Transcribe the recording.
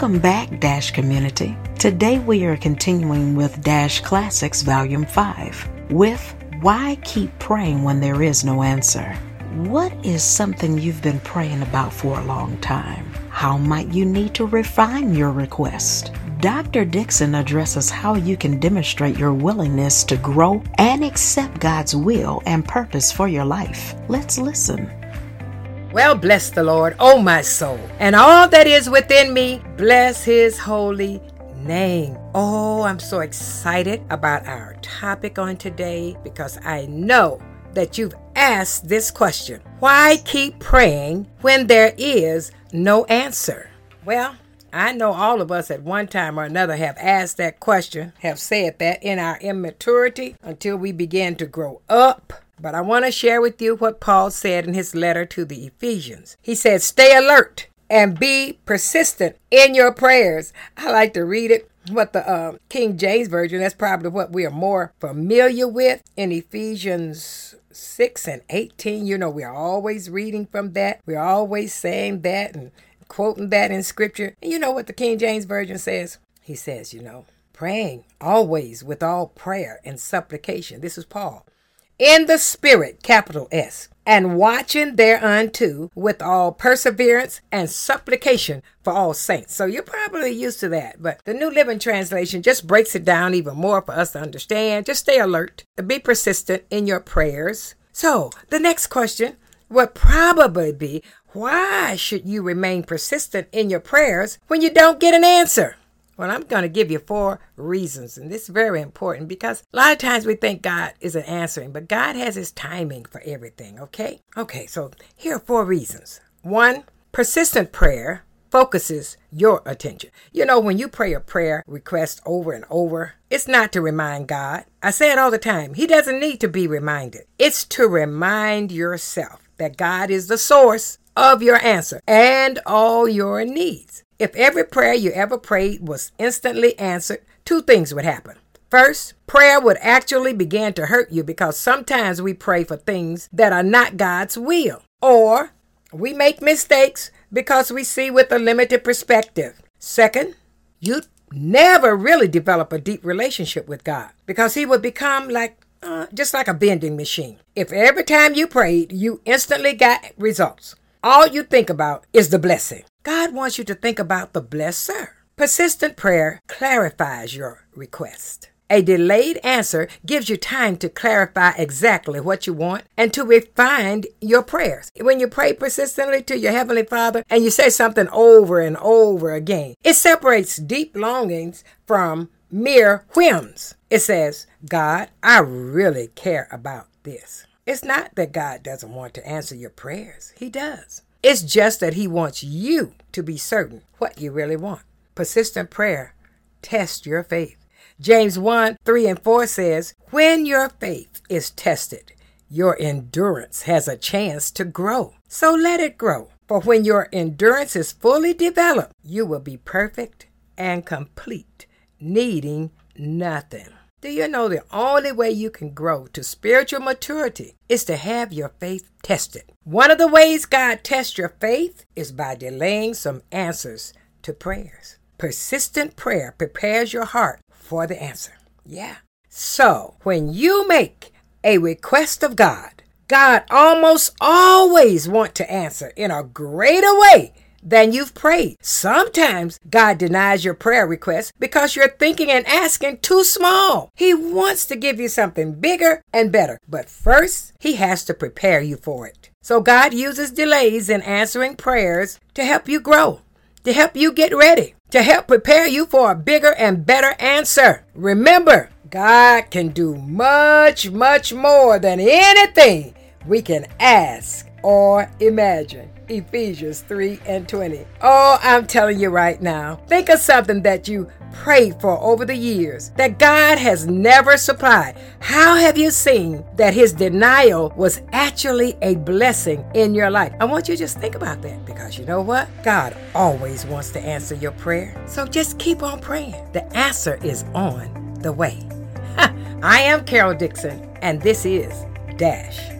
Welcome back, Dash community. Today we are continuing with Dash Classics Volume 5 with Why Keep Praying When There Is No Answer? What is something you've been praying about for a long time? How might you need to refine your request? Dr. Dixon addresses how you can demonstrate your willingness to grow and accept God's will and purpose for your life. Let's listen. Well, bless the Lord, O my soul, and all that is within me, bless his holy name. Oh, I'm so excited about our topic on today because I know that you've asked this question Why keep praying when there is no answer? Well, I know all of us at one time or another have asked that question, have said that in our immaturity until we began to grow up. But I want to share with you what Paul said in his letter to the Ephesians. He said, Stay alert and be persistent in your prayers. I like to read it. What the uh, King James Version, that's probably what we are more familiar with in Ephesians 6 and 18. You know, we're always reading from that. We're always saying that and quoting that in scripture. And you know what the King James Version says? He says, you know, praying always with all prayer and supplication. This is Paul. In the Spirit, capital S, and watching thereunto with all perseverance and supplication for all saints. So you're probably used to that, but the New Living Translation just breaks it down even more for us to understand. Just stay alert, be persistent in your prayers. So the next question would probably be why should you remain persistent in your prayers when you don't get an answer? Well, I'm going to give you four reasons, and this is very important because a lot of times we think God isn't answering, but God has His timing for everything, okay? Okay, so here are four reasons. One, persistent prayer focuses your attention. You know, when you pray a prayer request over and over, it's not to remind God. I say it all the time. He doesn't need to be reminded. It's to remind yourself that God is the source of your answer and all your needs. If every prayer you ever prayed was instantly answered, two things would happen. First, prayer would actually begin to hurt you because sometimes we pray for things that are not God's will. Or we make mistakes because we see with a limited perspective. Second, you'd never really develop a deep relationship with God because He would become like uh, just like a vending machine. If every time you prayed, you instantly got results, all you think about is the blessing. God wants you to think about the blesser. Persistent prayer clarifies your request. A delayed answer gives you time to clarify exactly what you want and to refine your prayers. When you pray persistently to your Heavenly Father and you say something over and over again, it separates deep longings from mere whims. It says, God, I really care about this. It's not that God doesn't want to answer your prayers, He does. It's just that He wants you to be certain what you really want. Persistent prayer tests your faith. James 1 3 and 4 says, When your faith is tested, your endurance has a chance to grow. So let it grow. For when your endurance is fully developed, you will be perfect and complete, needing nothing. Do you know the only way you can grow to spiritual maturity is to have your faith tested? One of the ways God tests your faith is by delaying some answers to prayers. Persistent prayer prepares your heart for the answer. Yeah. So, when you make a request of God, God almost always want to answer in a greater way than you've prayed. Sometimes God denies your prayer request because you're thinking and asking too small. He wants to give you something bigger and better, but first, He has to prepare you for it. So God uses delays in answering prayers to help you grow, to help you get ready, to help prepare you for a bigger and better answer. Remember, God can do much, much more than anything we can ask or imagine. Ephesians 3 and 20. Oh, I'm telling you right now, think of something that you prayed for over the years that God has never supplied. How have you seen that His denial was actually a blessing in your life? I want you to just think about that because you know what? God always wants to answer your prayer. So just keep on praying. The answer is on the way. I am Carol Dixon, and this is Dash